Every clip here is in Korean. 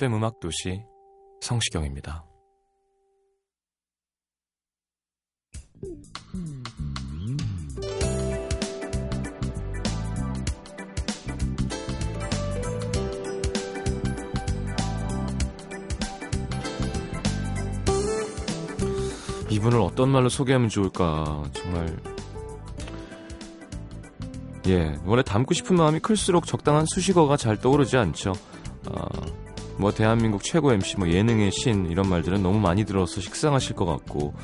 FM 음악 도시 성시경입니다. 이분을 어떤 말로 소개하면 좋을까 정말 예 원래 담고 싶은 마음이 클수록 적당한 수식어가 잘 떠오르지 않죠. 아, 뭐 대한민국 최고 MC 뭐 예능의 신 이런 말들은 너무 많이 들어서 식상하실 것 같고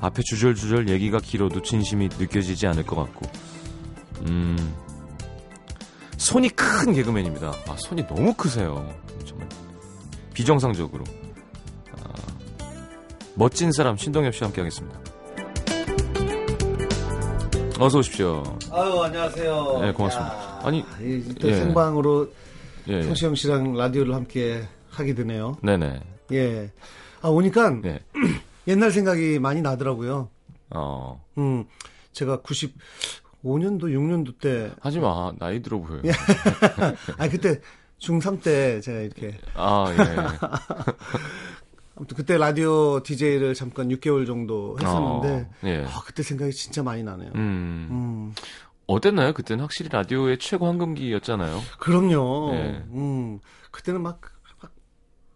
앞에 주절주절 얘기가 길어도 진심이 느껴지지 않을 것 같고 음 손이 큰 개그맨입니다. 아 손이 너무 크세요. 정말 비정상적으로 아, 멋진 사람 신동엽 씨와 함께하겠습니다. 어서 오십시오. 아유 안녕하세요. 네, 고맙습니다. 야, 아니, 이- 또 예. 생방으로 예, 예. 성시영 씨랑 라디오를 함께 하게 되네요. 네네. 예. 아 오니까 네. 옛날 생각이 많이 나더라고요. 어 음, 제가 95년도 6년도 때, 하지 마 나이 들어 보여요. 아 그때 중3 때 제가 이렇게 아 예. 아무튼 그때 라디오 DJ를 잠깐 6개월 정도 했었는데 어, 예. 아, 그때 생각이 진짜 많이 나네요. 음. 음, 어땠나요? 그때는 확실히 라디오의 최고 황금기였잖아요. 그럼요. 예. 음, 그때는 막,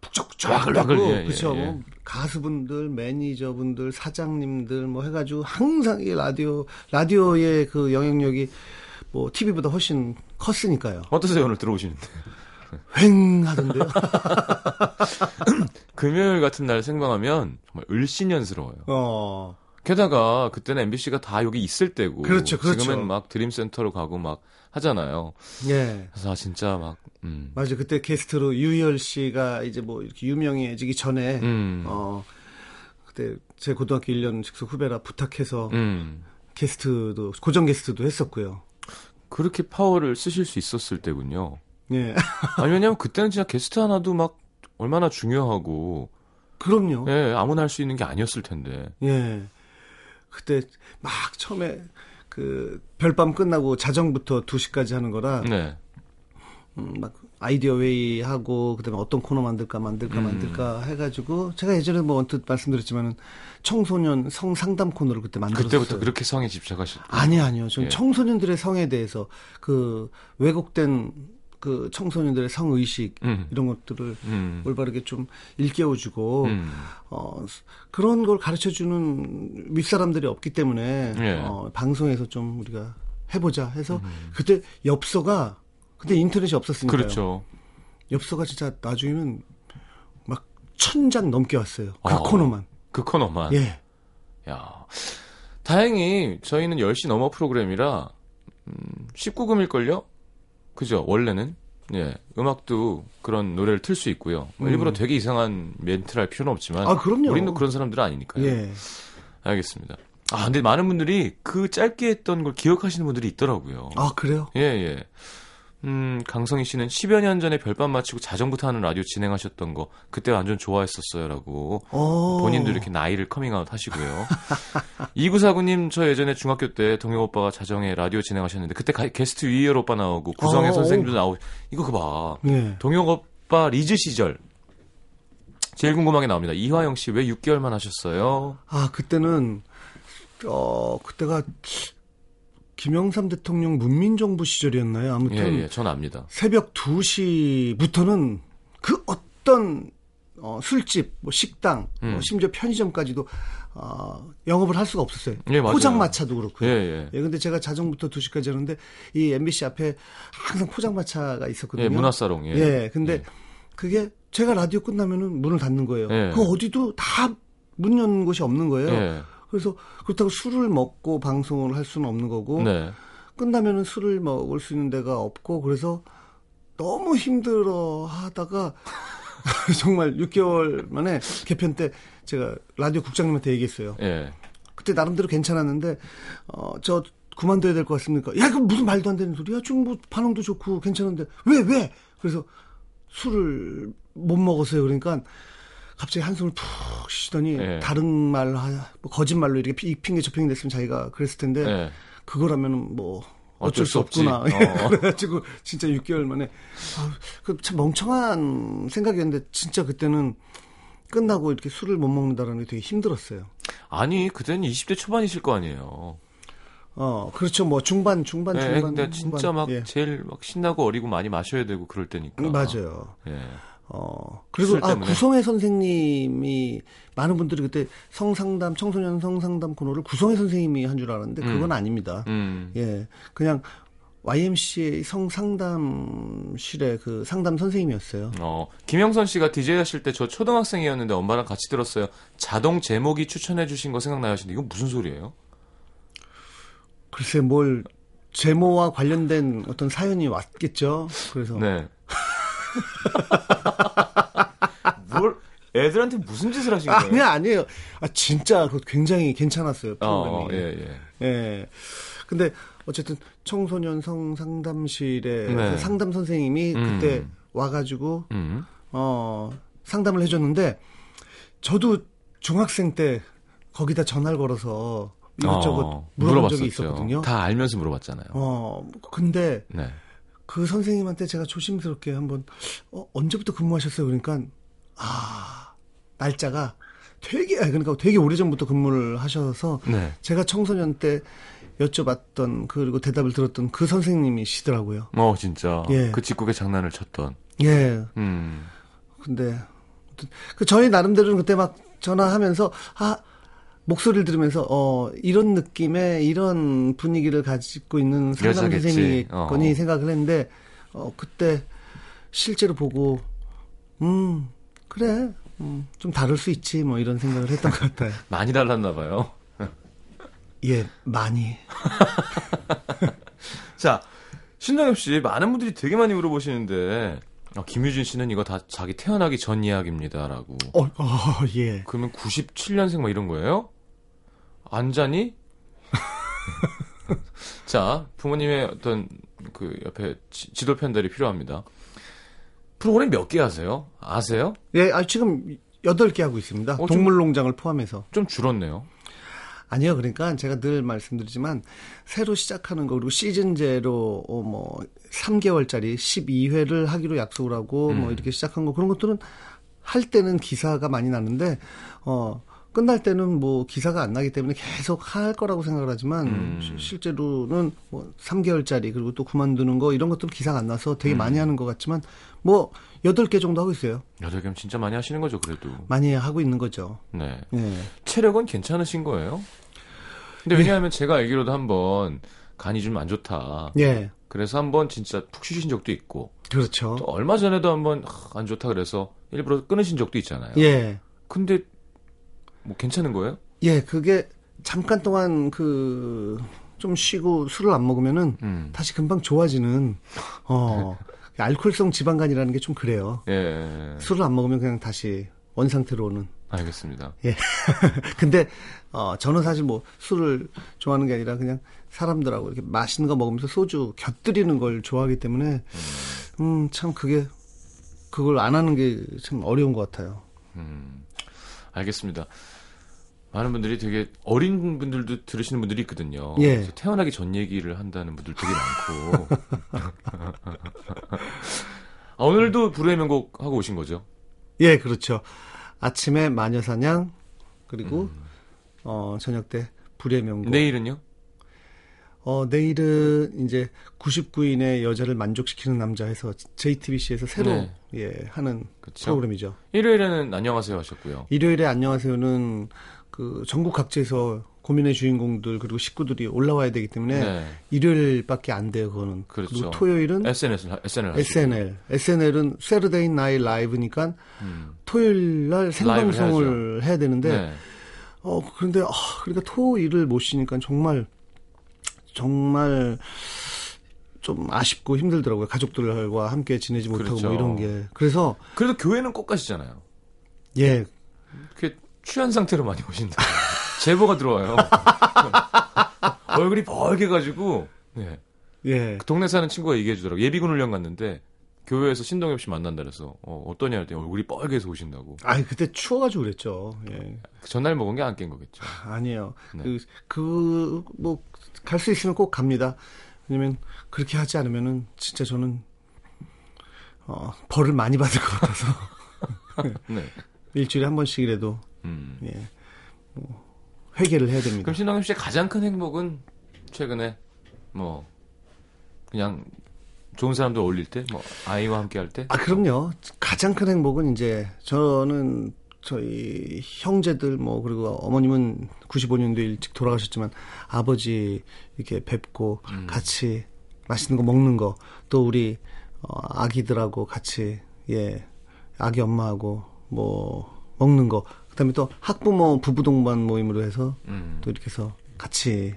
막 북적북적 와글와글, 하고, 예, 예, 그쵸. 예. 뭐 가수분들, 매니저분들, 사장님들 뭐 해가지고 항상 이 라디오, 라디오의 그 영향력이 뭐 TV보다 훨씬 컸으니까요. 어떠세요? 오늘 들어오시는데. 횡 하던데요. 금요일 같은 날 생방하면 정말 을씨년스러워요. 어, 게다가 그때는 MBC가 다 여기 있을 때고. 그렇죠, 그렇죠. 지금은 막 드림센터로 가고 막 하잖아요. 예. 그래서 아, 진짜 막, 음. 맞아. 그때 게스트로 유희열 씨가 이제 뭐 이렇게 유명해지기 전에, 음. 어, 그때 제 고등학교 1년 직속 후배라 부탁해서 음. 게스트도, 고정 게스트도 했었고요. 그렇게 파워를 쓰실 수 있었을 때군요. 예. 아니, 왜냐면 그때는 진짜 게스트 하나도 막 얼마나 중요하고, 그럼요. 예, 아무나 할 수 있는 게 아니었을 텐데. 예. 그때 막 처음에 그 별밤 끝나고 자정부터 2시까지 하는 거라 네. 음, 막 아이디어 회의 하고 그다음에 어떤 코너 만들까 만들까 음. 만들까 해 가지고 제가 예전에 뭐 언뜻 말씀드렸지만은 청소년 성 상담 코너를 그때 만들었어요. 그때부터 그렇게 성에 집착하셨. 아니 아니요. 전 예. 청소년들의 성에 대해서 그 왜곡된 그 청소년들의 성 의식 음. 이런 것들을 음. 올바르게 좀 일깨워주고 음. 어, 그런 걸 가르쳐 주는 윗사람들이 없기 때문에 예. 어, 방송에서 좀 우리가 해보자 해서 그때 엽서가 그때 인터넷이 없었으니까요. 음. 그렇죠. 엽서가 진짜 나중에는 막 천 장 넘게 왔어요. 그 어. 코너만. 그 코너만. 예. 야. 다행히 저희는 10시 넘어 프로그램이라 음, 19금일걸요? 그죠? 원래는. 예. 음악도 그런 노래를 틀 수 있고요. 뭐 음. 일부러 되게 이상한 멘트를 할 필요는 없지만 아, 그럼요. 우리는 그런 사람들은 아니니까요. 예. 알겠습니다. 아, 근데 많은 분들이 그 짧게 했던 걸 기억하시는 분들이 있더라고요. 아 그래요? 예, 예. 음, 강성희 씨는 10여 년 전에 별밤 마치고 자정부터 하는 라디오 진행하셨던 거 그때 완전 좋아했었어요라고 어. 본인도 이렇게 나이를 커밍아웃 하시고요. 2949님, 저 예전에 중학교 때 동영 오빠가 자정에 라디오 진행하셨는데, 그때 가- 게스트 위이열 오빠 나오고, 구성의 어, 선생님도 나오고, 이거 그 봐. 예. 동영 오빠 리즈 시절. 제일 궁금한 게 나옵니다. 이화영 씨 왜 6개월만 하셨어요? 아 그때는 어 그때가 김영삼 대통령 문민정부 시절이었나요? 예, 아무튼 예, 전 압니다. 새벽 2시부터는 그 어떤 어, 술집, 뭐 식당, 뭐 음. 심지어 편의점까지도 어, 영업을 할 수가 없었어요. 예. 포장마차도 그렇고요. 예, 예. 예, 근데 제가 자정부터 2시까지 하는데 이 MBC 앞에 항상 포장마차가 있었거든요. 예, 문화사롱. 예. 예, 근데 예. 그게 제가 라디오 끝나면은 문을 닫는 거예요. 예. 그 어디도 다 문 여는 곳이 없는 거예요. 예. 그래서 그렇다고 술을 먹고 방송을 할 수는 없는 거고 네. 끝나면은 술을 먹을 수 있는 데가 없고 그래서 너무 힘들어 하다가 정말 6개월 만에 개편 때 제가 라디오 국장님한테 얘기했어요. 예. 그때 나름대로 괜찮았는데 어저 그만둬야 될 것 같습니까? 야, 그 무슨 말도 안 되는 소리야? 지금 뭐 반응도 좋고 괜찮은데 왜 왜? 그래서 술을 못 먹었어요. 그러니까 갑자기 한숨을 푹 쉬더니 예. 다른 말, 하- 뭐 거짓말로 이렇게 피- 이 핑계 저 핑계 냈으면 자기가 그랬을 텐데 예. 그거라면은 뭐 어쩔 어쩔, 수 수. 없구나. 어. 그래가지고 진짜 6개월 만에 아, 그참 멍청한 생각이었는데 진짜 그때는 끝나고 이렇게 술을 못 먹는다라는 게 되게 힘들었어요. 아니, 그때는 20대 초반이실 거 아니에요. 어, 그렇죠. 뭐 중반, 중반, 예, 중반. 근데 진짜 중반. 막 예. 제일 막 신나고 어리고 많이 마셔야 되고 그럴 때니까. 음, 맞아요. 예. 어, 그리고 술 아, 때문에. 구성애 선생님이 많은 분들이 그때 성상담, 청소년 성상담 코너를 구성애 선생님이 한 줄 알았는데 그건 아닙니다. 음. 예. 그냥 YMCA 성상담실의 그 상담 선생님이었어요. 어, 김영선 씨가 DJ 하실 때 저 초등학생이었는데 엄마랑 같이 들었어요. 자동 제목이 추천해 주신 거 생각나요 하시는데 이건 무슨 소리예요? 글쎄 뭘 제모와 관련된 어떤 사연이 왔겠죠. 그래서 네. 뭘 애들한테 무슨 짓을 하신 거예요? 아니 아니에요. 아 진짜 그 굉장히 괜찮았어요 어, 프로그램이. 예, 예. 예. 근데 어쨌든 청소년 성 상담실의 네. 그 상담 선생님이 음. 그때 와가지고 음. 어 상담을 해줬는데 저도 중학생 때 거기다 전화를 걸어서 이것저것 어, 물어본 적이 물어봤었죠. 있었거든요. 다 알면서 물어봤잖아요. 어 근데 네. 그 선생님한테 제가 조심스럽게 한번 어, 언제부터 근무하셨어요? 그러니까 아 날짜가 되게 그러니까 되게 오래 전부터 근무를 하셔서 네. 제가 청소년 때 여쭤봤던 그리고 대답을 들었던 그 선생님이시더라고요. 어, 진짜. 예. 그 직국에 장난을 쳤던. 예. 음. 근데 그 저희 나름대로는 그때 막 전화하면서 아 목소리를 들으면서 어 이런 느낌의 이런 분위기를 가지고 있는 상담 여자겠지. 선생님이거니 어. 생각을 했는데 어 그때 실제로 보고 음 그래 음, 좀 다를 수 있지 뭐 이런 생각을 했던 것 같아요. 많이 달랐나 봐요. 예 많이 자, 신동엽 씨, 많은 분들이 되게 많이 물어보시는데, 아, 김유진 씨는 이거 다 자기 태어나기 전 이야기입니다라고. 어, 어, 예. 그러면 97년생 막 이런 거예요? 안 자니? 자, 부모님의 어떤 그 옆에 지, 지도 편달이 필요합니다. 프로그램 몇 개 하세요? 아세요? 예, 아, 지금 8개 하고 있습니다. 어, 좀- 동물농장을 포함해서. 좀 줄었네요. 아니요, 그러니까 제가 늘 말씀드리지만 새로 시작하는 거 그리고 시즌제로 어, 뭐 3개월짜리 12회를 하기로 약속을 하고 음. 뭐 이렇게 시작한 거 그런 것들은 할 때는 기사가 많이 나는데 어 끝날 때는 뭐 기사가 안 나기 때문에 계속 할 거라고 생각을 하지만 음. 시- 실제로는 뭐 3개월짜리 그리고 또 그만두는 거 이런 것들은 기사가 안 나서 되게 많이 음. 하는 것 같지만 뭐 8개 정도 하고 있어요. 여덟 개면 진짜 많이 하시는 거죠, 그래도. 많이 하고 있는 거죠. 네. 예. 체력은 괜찮으신 거예요? 근데 왜냐하면 제가 알기로도 한번 간이 좀 안 좋다. 예. 그래서 한번 진짜 푹 쉬신 적도 있고 그렇죠. 또 얼마 전에도 한번 하, 안 좋다 그래서 일부러 끊으신 적도 있잖아요. 예. 근데 뭐 괜찮은 거예요? 예, 그게 잠깐 동안 그 좀 쉬고 술을 안 먹으면은 음. 다시 금방 좋아지는 어 알코올성 지방간이라는 게 좀 그래요. 예. 술을 안 먹으면 그냥 다시 원 상태로 오는. 알겠습니다. 예. 근데 어 저는 사실 뭐 술을 좋아하는 게 아니라 그냥 사람들하고 이렇게 맛있는 거 먹으면서 소주 곁들이는 걸 좋아하기 때문에 음 참 그게 그걸 안 하는 게 참 어려운 것 같아요. 음. 알겠습니다. 많은 분들이 되게 어린 분들도 들으시는 분들이 있거든요. 예. 그래서 태어나기 전 얘기를 한다는 분들 되게 많고. 아, 오늘도 불후의 명곡 하고 오신 거죠? 예, 그렇죠. 아침에 마녀사냥 그리고 음. 어 저녁 때 불의 명곡. 내일은요? 어, 내일은 이제 99인의 여자를 만족시키는 남자 해서 JTBC에서 새로 네. 예, 하는 그쵸. 프로그램이죠. 일요일에는 안녕하세요 하셨고요. 일요일에 안녕하세요는 그 전국 각지에서 고민의 주인공들 그리고 식구들이 올라와야 되기 때문에 네. 일요일밖에 안 돼요, 그거는. 그렇죠. 리고 토요일은 SNL 하시고. SNL. SNL은 Saturday Night Live니까 음. 토요일 날 생방송을 해야 되는데 네. 어 그런데 아, 그러니까 토일을 못 쉬니까 정말 정말 좀 아쉽고 힘들더라고요. 가족들과 함께 지내지 못하고 그렇죠. 뭐 이런 게. 그래서 그래도 교회는 꼭 가시잖아요. 예. 그게 취한 상태로 많이 오신다. 제보가 들어와요. 얼굴이 벌게 가지고 네. 예. 그 동네 사는 친구가 얘기해 주더라고. 예비군 훈련 갔는데 교회에서 신동엽 씨 만난다 그래서 어, 어떠냐 할때 얼굴이 빨개서 오신다고. 아이 그때 추워가지고 그랬죠. 예. 전날 먹은 게 안 깬 거겠죠. 아니에요. 네. 그뭐 갈 수 있으면 꼭 갑니다. 왜냐면 그렇게 하지 않으면은 진짜 저는 어 벌을 많이 받을 것 같아서 네. 일주일에 한 번씩이라도 음. 예. 뭐 회개를 해야 됩니다. 그럼 신동엽 씨의 가장 큰 행복은 최근에 뭐 그냥 좋은 사람들 어울릴 때, 뭐 아이와 함께 할 때. 아, 그럼요. 가장 큰 행복은 이제 저는 저희 형제들 뭐 그리고 어머님은 95년도에 일찍 돌아가셨지만 아버지 이렇게 뵙고 음. 같이 맛있는 거 먹는 거 또 우리 어, 아기들하고 같이 예 아기 엄마하고 뭐 먹는 거 그다음에 또 학부모 부부 동반 모임으로 해서 음. 또 이렇게 해서 같이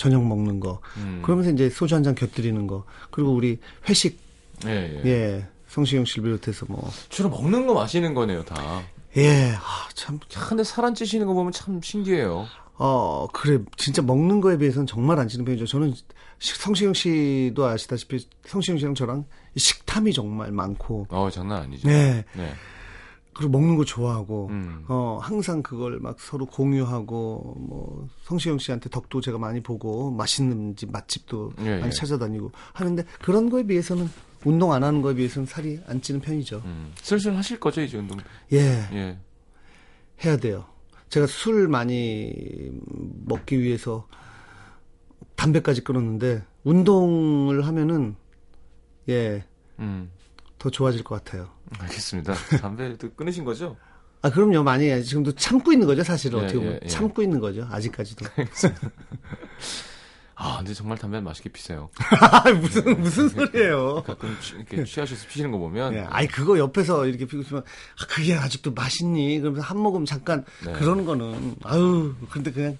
저녁 먹는 거 음. 그러면서 이제 소주 한 잔 곁들이는 거 그리고 우리 회식 예, 예. 예 성시경 씨를 비롯해서 뭐 주로 먹는 거 마시는 거네요, 다. 예, 아, 참, 야, 근데 살 안 찌시는 거 보면 참 신기해요. 어, 그래. 진짜 먹는 거에 비해서는 정말 안 찌는 편이죠. 저는 식- 성시경 씨도 아시다시피 성시경 씨랑 저랑 식탐이 정말 많고, 어, 장난 아니죠. 네. 네. 그리고 먹는 거 좋아하고, 음. 어, 항상 그걸 막 서로 공유하고, 뭐, 성시경 씨한테 덕도 제가 많이 보고, 맛있는 집, 맛집도 예, 많이 예. 찾아다니고 하는데, 그런 거에 비해서는, 운동 안 하는 거에 비해서는 살이 안 찌는 편이죠. 음. 슬슬 하실 거죠, 이제 운동. 예. 예. 해야 돼요. 제가 술 많이 먹기 위해서 담배까지 끊었는데 운동을 하면은 예, 음. 더 좋아질 것 같아요. 알겠습니다. 담배도 끊으신 거죠? 아, 그럼요. 많이. 지금도 참고 있는 거죠, 사실은. 예, 어떻게 보면. 예, 예. 참고 있는 거죠, 아직까지도. 아, 근데 정말 담배 맛있게 피세요. 아, 무슨, 무슨 소리예요. 가끔 취, 이렇게 취하셔서 피시는 거 보면. 예, 아이, 그거 옆에서 이렇게 피고 있으면, 아, 그게 아직도 맛있니? 그러면서 한 모금 잠깐, 네. 그러는 거는, 아유, 근데 그냥,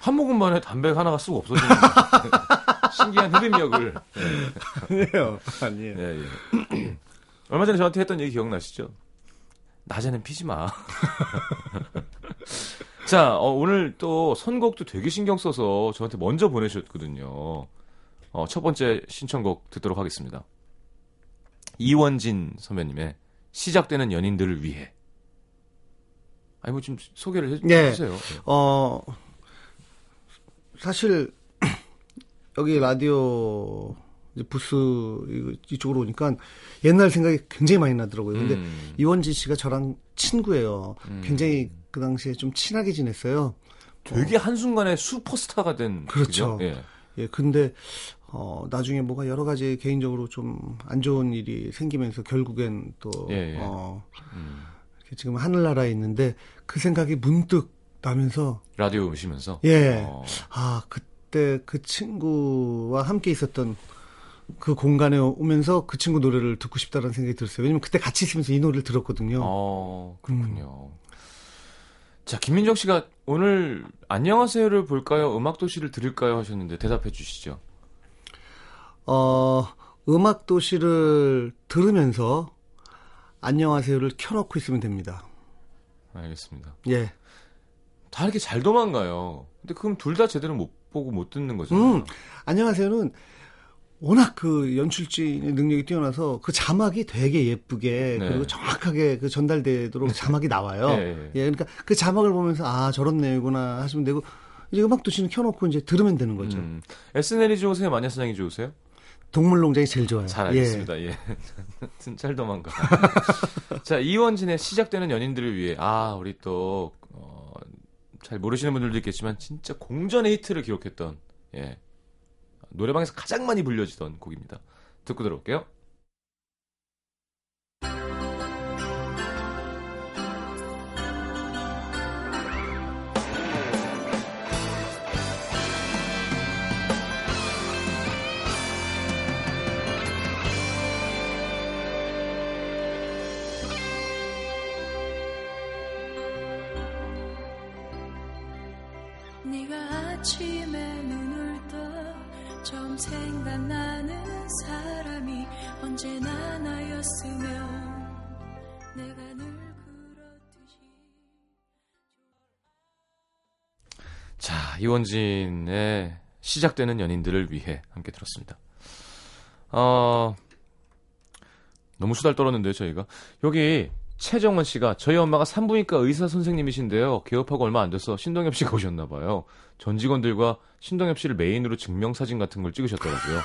한 모금 만에 담배 하나가 쑥 없어지는 신기한 흡입력을. 예. 아니에요. 아니에요. 예, 예. 얼마 전에 저한테 했던 얘기 기억나시죠? 낮에는 피지 마. 자, 어, 오늘 또 선곡도 되게 신경 써서 저한테 먼저 보내주셨거든요. 어, 첫 번째 신청곡 듣도록 하겠습니다. 이원진 선배님의 시작되는 연인들을 위해. 아니, 뭐 좀 소개를 해, 예. 주세요. 어, 사실, 여기 라디오 부스 이거 이쪽으로 오니까 옛날 생각이 굉장히 많이 나더라고요. 근데 음. 이원진 씨가 저랑 친구예요. 음. 굉장히 그 당시에 좀 친하게 지냈어요. 되게 한순간에 슈퍼스타가 된. 그렇죠. 예. 예, 근데, 어, 나중에 뭐가 여러 가지 개인적으로 좀 안 좋은 일이 생기면서 결국엔 또, 예, 예. 어, 음. 지금 하늘나라에 있는데 그 생각이 문득 나면서, 라디오 오시면서. 예. 어, 아, 그때 그 친구와 함께 있었던 그 공간에 오면서 그 친구 노래를 듣고 싶다는 생각이 들었어요. 왜냐면 그때 같이 있으면서 이 노래를 들었거든요. 어, 그렇군요. 자, 김민정 씨가 오늘 안녕하세요를 볼까요? 음악도시를 들을까요? 하셨는데 대답해 주시죠. 어, 음악 도시를 들으면서 안녕하세요를 켜놓고 있으면 됩니다. 알겠습니다. 예. 다 이렇게 잘 도망가요. 근데 그럼 둘 다 제대로 못 보고 못 듣는 거잖아요. 음, 안녕하세요는 워낙 그 연출진의 능력이 뛰어나서 그 자막이 되게 예쁘게 네. 그리고 정확하게 그 전달되도록 자막이 나와요. 예, 예. 예, 그러니까 그 자막을 보면서 아 저런 내용이구나 하시면 되고 이제 음악 도시는 켜놓고 이제 들으면 되는 거죠. 음. SNL이 좋으세요? 마녀사냥이 좋으세요? 동물농장이 제일 좋아요. 잘 예. 알겠습니다. 예. 잘 도망가. 자, 이원진의 시작되는 연인들을 위해 아, 우리 또 어, 잘 모르시는 분들도 있겠지만 진짜 공전의 히트를 기록했던 예. 노래방에서 가장 많이 불려지던 곡입니다. 듣고 들어올게요. 이원진의 시작되는 연인들을 위해 함께 들었습니다. 어, 너무 수달 떨었는데요, 저희가. 여기 최정원 씨가 저희 엄마가 산부인과 의사 선생님이신데요. 개업하고 얼마 안 돼서 신동엽 씨가 오셨나 봐요. 전 직원들과 신동엽 씨를 메인으로 증명사진 같은 걸 찍으셨더라고요.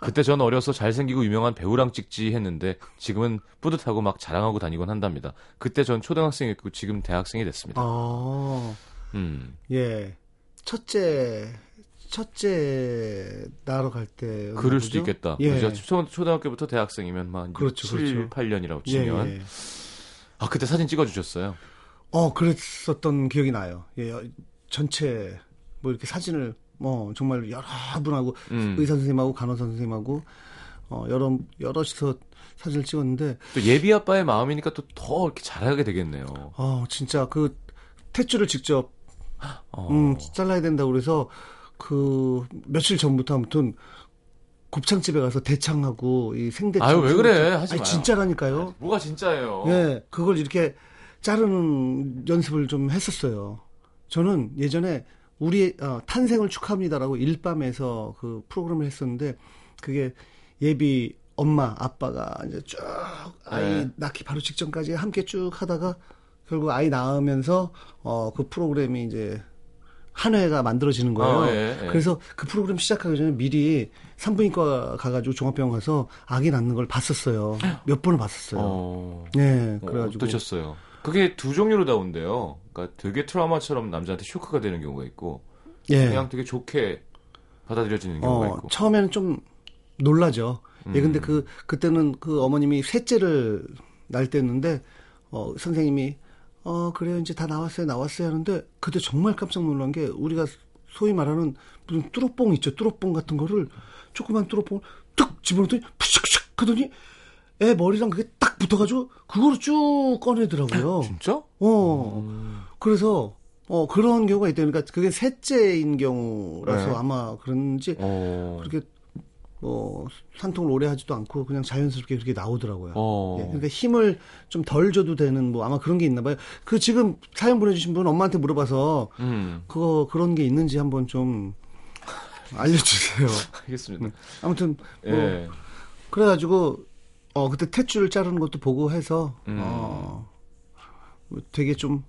그때 전 어려서 잘생기고 유명한 배우랑 찍지 했는데 지금은 뿌듯하고 막 자랑하고 다니곤 한답니다. 그때 전 초등학생이었고 지금 대학생이 됐습니다. 아, 음. 예. 첫째, 첫째 낳으러 갈 때. 그럴 수도 있겠다. 예. 그죠? 초, 초등학교부터 대학생이면 만 그렇죠, 7, 그렇죠. 8년이라고 예, 치면. 예. 아, 그때 사진 찍어 주셨어요. 어, 그랬었던 기억이 나요. 예, 전체, 뭐 이렇게 사진을, 뭐, 정말 여러 분하고, 음. 의사 선생님하고 간호사 선생님하고, 어, 여러, 여럿이서 사진을 찍었는데, 또 예비 아빠의 마음이니까 또 더 이렇게 잘하게 되겠네요. 어, 진짜 그, 탯줄을 직접, 어. 음, 잘라야 된다고 그래서, 그, 며칠 전부터 아무튼, 곱창집에 가서 대창하고, 이 생대창. 아유, 왜 그래? 하지 마요. 진짜라니까요. 뭐가 진짜예요? 예, 그걸 이렇게 자르는 연습을 좀 했었어요. 저는 예전에 우리 어, 탄생을 축하합니다라고 일밤에서 그 프로그램을 했었는데 그게 예비 엄마 아빠가 이제 쭉 아이 네. 낳기 바로 직전까지 함께 쭉 하다가 결국 아이 낳으면서 어 그 프로그램이 이제 한 회가 만들어지는 거예요. 어, 예, 예. 그래서 그 프로그램 시작하기 전에 미리 산부인과 가가지고 종합병원 가서 아기 낳는 걸 봤었어요. 몇 번을 봤었어요. 어. 네, 어, 그래가지고 어 떠셨어요? 그게 두 종류로 나온대요. 그러니까 되게 트라우마처럼 남자한테 쇼크가 되는 경우가 있고, 예, 그냥 되게 좋게 받아들여지는 경우가 어, 있고. 처음에는 좀 놀라죠. 예, 근데 음. 그 그때는 그 어머님이 셋째를 날 때였는데 어 선생님이 어 그래요 이제 다 나왔어요 나왔어요 하는데 그때 정말 깜짝 놀란 게 우리가 소위 말하는 무슨 뚜러뽕 있죠 뚜러뽕 같은 거를 조그만 뚜러뽕을 툭 집어넣더니 푸슉슉 하더니 애 머리랑 그게 딱 붙어가지고 그거를 쭉 꺼내더라고요. 진짜? 어 음. 그래서 어 그런 경우가 있대요. 그러니까 그게 셋째인 경우라서 네. 아마 그런지 어. 그렇게 뭐 산통을 오래 하지도 않고 그냥 자연스럽게 그렇게 나오더라고요. 어. 예, 그러니까 힘을 좀 덜 줘도 되는 뭐 아마 그런 게 있나 봐요. 그 지금 사연 보내주신 분 엄마한테 물어봐서 음. 그거 그런 게 있는지 한번 좀 알려주세요. 알겠습니다. 아무튼 뭐 예. 그래가지고 어 그때 탯줄 자르는 것도 보고 해서 음. 어 되게 좀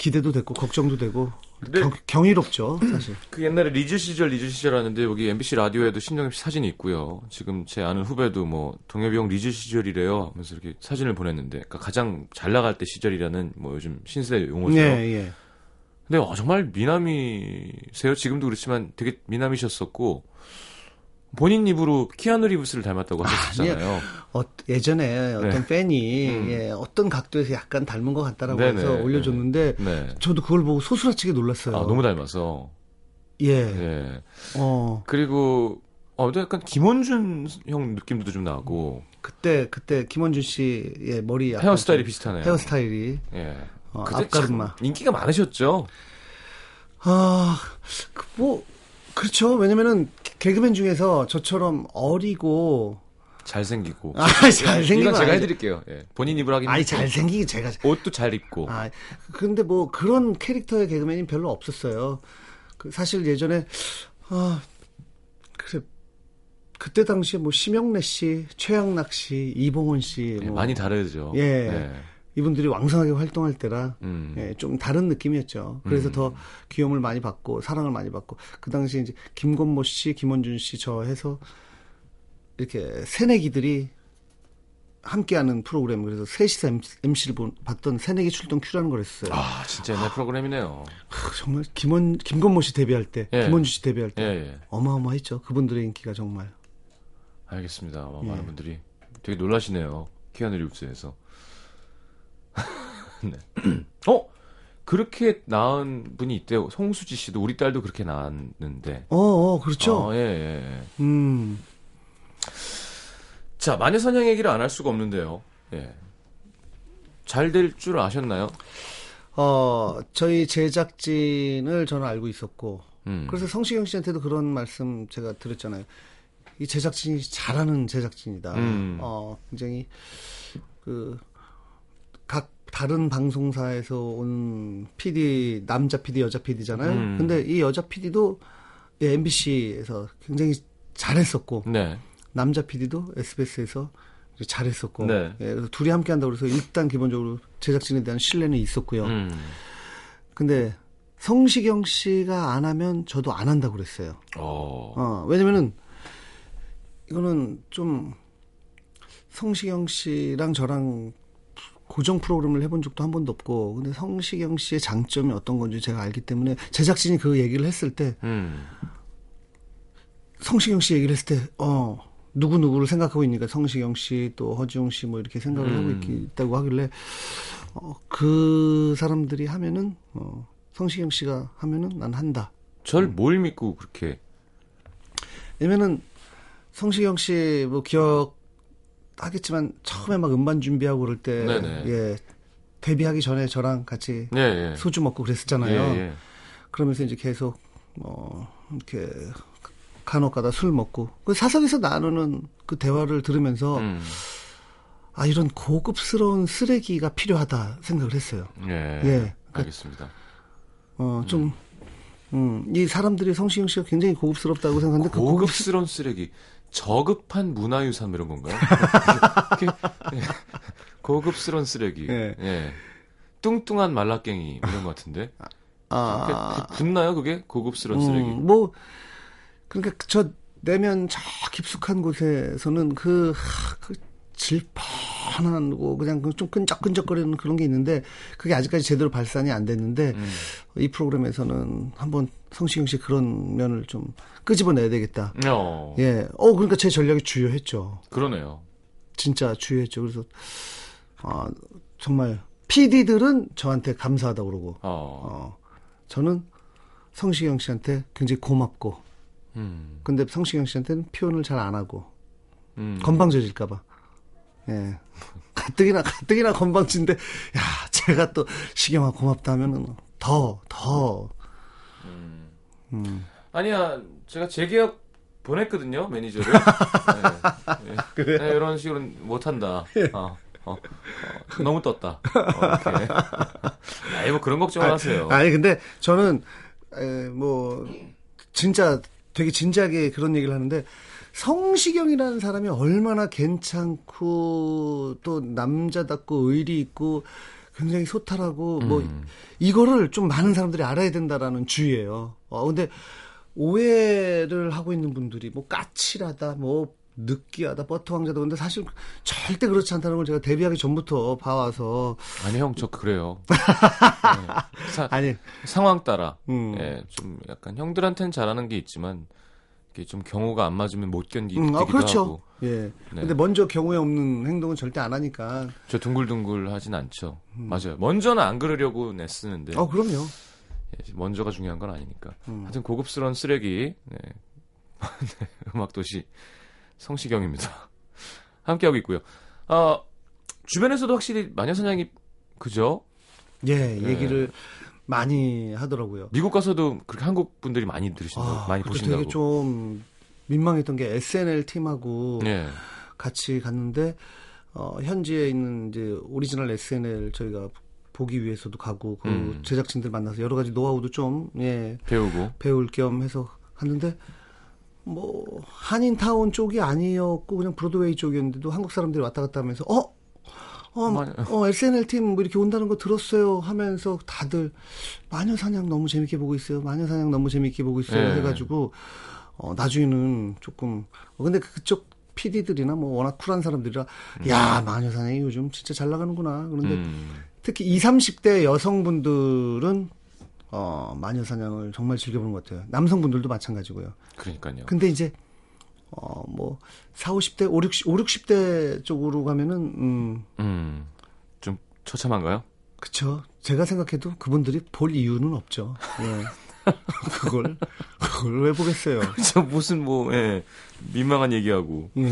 기대도 됐고 걱정도 되고 근데- 경, 경이롭죠 사실. 그 옛날에 리즈 시절 리즈 시절 하는데 여기 MBC 라디오에도 신동엽 씨 사진이 있고요. 지금 제 아는 후배도 뭐 동엽이 형 리즈 시절이래요 하면서 이렇게 사진을 보냈는데 그러니까 가장 잘 나갈 때 시절이라는 뭐 요즘 신세대 용어죠. 예 예. 근데 어, 정말 미남이세요. 지금도 그렇지만 되게 미남이셨었고 본인 입으로 키아누 리브스를 닮았다고 하셨잖아요. 어, 예전에 어떤 네. 팬이 음. 예, 어떤 각도에서 약간 닮은 것 같다라고 네네. 해서 올려줬는데 네. 저도 그걸 보고 소스라치게 놀랐어요. 아, 너무 닮아서. 예. 예. 어 그리고 어, 약간 김원준 형 느낌도 좀 나고 그때 그때 김원준 씨의 머리 약간 헤어스타일이 좀- 비슷하네요. 헤어스타일이 예. 어, 그때 인기가 많으셨죠. 아, 그 뭐, 그렇죠. 왜냐면은, 개그맨 중에서 저처럼 어리고, 잘생기고. 아, 잘생긴 이건 건 제가 아니죠. 해드릴게요. 예. 본인 입으로 하긴 아니. 잘생기기 제가. 옷도 잘 입고. 아, 근데 뭐, 그런 캐릭터의 개그맨이 별로 없었어요. 그 사실 예전에, 아, 그래. 그때 당시에 뭐, 심영래 씨, 최양락 씨, 이봉원 씨. 예, 뭐 많이 다르죠. 예. 예. 이분들이 왕성하게 활동할 때라 음. 예, 좀 다른 느낌이었죠. 그래서 더 귀여움을 많이 받고 사랑을 많이 받고 그 당시 이제 김건모 씨, 김원준 씨 저 해서 이렇게 새내기들이 함께하는 프로그램 그래서 셋이서 MC를 봤던 새내기 출동 큐라는 걸 했어요. 아, 진짜 옛날 프로그램이네요. 크, 정말 김원 김건모 씨 데뷔할 때, 예. 김원주 씨 데뷔할 때 예, 예. 어마어마했죠. 그분들의 인기가 정말. 알겠습니다. 예. 많은 분들이 되게 놀라시네요. 키아누 리브스에서. 네. 어? 그렇게 낳은 분이 있대요. 송수지 씨도 우리 딸도 그렇게 낳았는데. 어, 어 그렇죠. 어, 예, 예, 예. 음. 자, 마녀 사냥 얘기를 안 할 수가 없는데요. 예. 잘 될 줄 아셨나요? 어, 저희 제작진을 저는 알고 있었고, 음. 그래서 성시경 씨한테도 그런 말씀 제가 드렸잖아요. 이 제작진이 잘하는 제작진이다. 음. 어, 굉장히 그 각 다른 방송사에서 온 PD 남자 PD 여자 PD잖아요. 음. 근데 이 여자 PD도 MBC에서 굉장히 잘했었고 네. 남자 PD도 SBS에서 잘했었고 네. 예, 그래서 둘이 함께 한다고 그래서 일단 기본적으로 제작진에 대한 신뢰는 있었고요. 음. 근데 성시경 씨가 안 하면 저도 안 한다고 그랬어요. 어. 어, 왜냐면은 이거는 좀 성시경 씨랑 저랑 고정 프로그램을 해본 적도 한 번도 없고 근데 성시경 씨의 장점이 어떤 건지 제가 알기 때문에 제작진이 그 얘기를 했을 때 음. 성시경 씨 얘기를 했을 때 어, 누구 누구를 생각하고 있니까 성시경 씨 또 허지용 씨뭐 이렇게 생각을 음. 하고 있기, 있다고 하길래 어, 그 사람들이 하면은 어, 성시경 씨가 하면은 난 한다. 절뭘 믿고 그렇게. 왜냐면은 성시경 씨 뭐 기억 하겠지만 처음에 막 음반 준비하고 그럴 때 네네. 예. 데뷔하기 전에 저랑 같이 예, 예. 소주 먹고 그랬었잖아요. 예, 예. 그러면서 이제 계속 뭐 이렇게 간혹가다 술 먹고 그 사석에서 나누는 그 대화를 들으면서 음. 아 이런 고급스러운 쓰레기가 필요하다 생각을 했어요. 예. 예. 알겠습니다. 어좀 음, 이 사람들이 성시경 씨가 굉장히 고급스럽다고 생각하는데 그 고급 고급스러운 쓰레기. 저급한 문화유산 뭐 이런 건가요? 예. 고급스러운 쓰레기. 예. 예. 뚱뚱한 말라깽이 이런 것 같은데. 아, 붙나요, 그게? 고급스러운 쓰레기. 음, 뭐 그러니까 저 내면 저 깊숙한 곳에서는 그, 하, 그 질 거 그냥 그좀 끈적끈적거리는 그런 게 있는데 그게 아직까지 제대로 발산이 안 됐는데 음. 이 프로그램에서는 한번 성시경 씨 그런 면을 좀 끄집어내야 되겠다. 어. 예. 어 그러니까 제 전략이 주요했죠. 그러네요. 진짜 주요했죠. 그래서 아 정말 PD들은 저한테 감사하다 고 그러고 어. 어, 저는 성시경 씨한테 굉장히 고맙고, 음. 근데 성시경 씨한테는 표현을 잘 안 하고, 음. 건방져질까봐. 예. 가뜩이나, 가뜩이나 건방진데, 야, 제가 또 시경아 고맙다 하면은 더, 더, 음. 아니야, 제가 재계약 보냈거든요, 매니저를. 네. 네. 네, 이런 식으로 못한다. 어, 어, 어, 너무 떴다. 어, 이렇게. 뭐 그런 걱정 을 하세요. 아니, 근데 저는, 에, 뭐, 진짜 되게 진지하게 그런 얘기를 하는데, 성시경이라는 사람이 얼마나 괜찮고, 또 남자답고 의리 있고, 굉장히 소탈하고, 뭐, 음. 이거를 좀 많은 사람들이 알아야 된다라는 주의예요. 어, 근데 오해를 하고 있는 분들이 뭐 까칠하다, 뭐 느끼하다, 버터 왕자다. 근데 사실 절대 그렇지 않다는 걸 제가 데뷔하기 전부터 봐와서 아니, 형, 저 그래요. 네. 사- 아니, 상황 따라. 음. 예, 좀 약간 형들한테는 잘하는 게 있지만, 좀 경우가 안 맞으면 못 견디기도 음, 아, 그렇죠. 하고. 예. 네. 근데 먼저 경우에 없는 행동은 절대 안 하니까. 저 둥글둥글 하진 않죠. 맞아요. 먼저는 안 그러려고 내쓰는데. 음. 어, 그럼요. 예, 먼저가 중요한 건 아니니까. 음. 하여튼 고급스러운 쓰레기. 네. 네, 음악 도시 성시경입니다. 함께 하고 있고요. 아, 주변에서도 확실히 마녀 사냥이 그죠? 예, 네. 얘기를 많이 하더라고요. 미국 가서도 그렇게 한국 분들이 많이 들으신다고, 많이 그때 보신다고. 되게 좀 민망했던 게 SNL 팀하고 예. 같이 갔는데 어, 현지에 있는 이제 오리지널 SNL 저희가 보기 위해서도 가고 그 음. 제작진들 만나서 여러 가지 노하우도 좀 예, 배우고. 배울 겸 해서 갔는데 뭐 한인타운 쪽이 아니었고 그냥 브로드웨이 쪽이었는데도 한국 사람들이 왔다 갔다 하면서 어? 어, 많이- 어, SNL 팀 뭐 이렇게 온다는 거 들었어요 하면서 다들 마녀사냥 너무 재밌게 보고 있어요. 마녀사냥 너무 재밌게 보고 있어요. 예. 해가지고, 어, 나중에는 조금, 어, 근데 그쪽 PD들이나 뭐 워낙 쿨한 사람들이라 야 마녀사냥이 요즘 진짜 잘 나가는구나. 그런데 음. 특히 20, 30대 여성분들은 어, 마녀사냥을 정말 즐겨보는 것 같아요. 남성분들도 마찬가지고요. 그러니까요. 근데 이제 어, 뭐 4, 50대, 5, 60, 5, 60대 쪽으로 가면은 음, 음. 좀 처참한가요? 그쵸. 제가 생각해도 그분들이 볼 이유는 없죠. 예. 그걸 그걸 왜 보겠어요. 저 무슨 뭐 예. 민망한 얘기하고 예.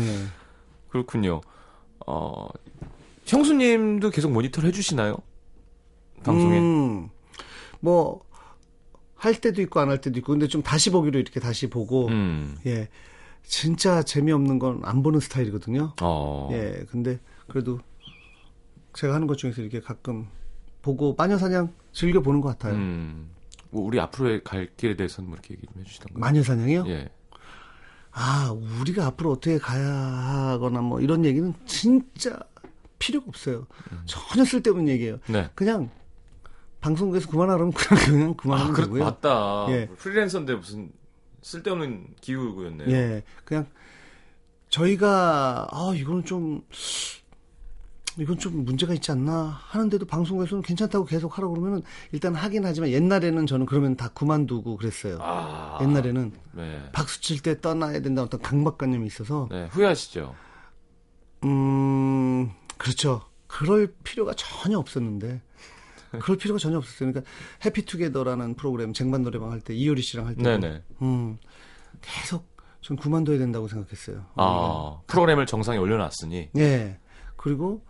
그렇군요. 어. 형수님도 계속 모니터를 해주시나요? 방송에. 음, 뭐, 할 때도 있고 안 할 때도 있고, 근데 좀 다시 보기로 이렇게 다시 보고, 음. 예. 진짜 재미없는 건 안 보는 스타일이거든요. 어. 예. 근데 그래도 제가 하는 것 중에서 이렇게 가끔 보고 마녀사냥 즐겨 보는 것 같아요. 음. 뭐 우리 앞으로의 갈 길에 대해서는 뭐 이렇게 얘기 좀 해주시던가요? 마녀사냥이요? 예. 아, 우리가 앞으로 어떻게 가야 하거나 뭐 이런 얘기는 진짜 필요가 없어요. 전혀 쓸데없는 얘기예요. 네. 그냥 방송국에서 그만하라면 그냥, 그냥 그만하면 아, 그렇 되고요. 맞다. 예. 프리랜서인데 무슨 쓸데없는 기구였네요. 예, 그냥 저희가 아 이거는 좀 이건 좀 문제가 있지 않나 하는데도 방송에서는 괜찮다고 계속 하라고 그러면은 일단 하긴 하지만 옛날에는 저는 그러면 다 그만두고 그랬어요. 아. 옛날에는 네. 박수 칠 때 떠나야 된다는 어떤 강박관념이 있어서 네. 후회하시죠? 음 그렇죠. 그럴 필요가 전혀 없었는데 그럴 필요가 전혀 없었어요. 그러니까 해피투게더라는 프로그램 쟁반 노래방 할 때 이효리 씨랑 할 때, 네네. 음 계속 전 그만둬야 된다고 생각했어요. 아, 프로그램을 정상에 올려놨으니. 예. 그리고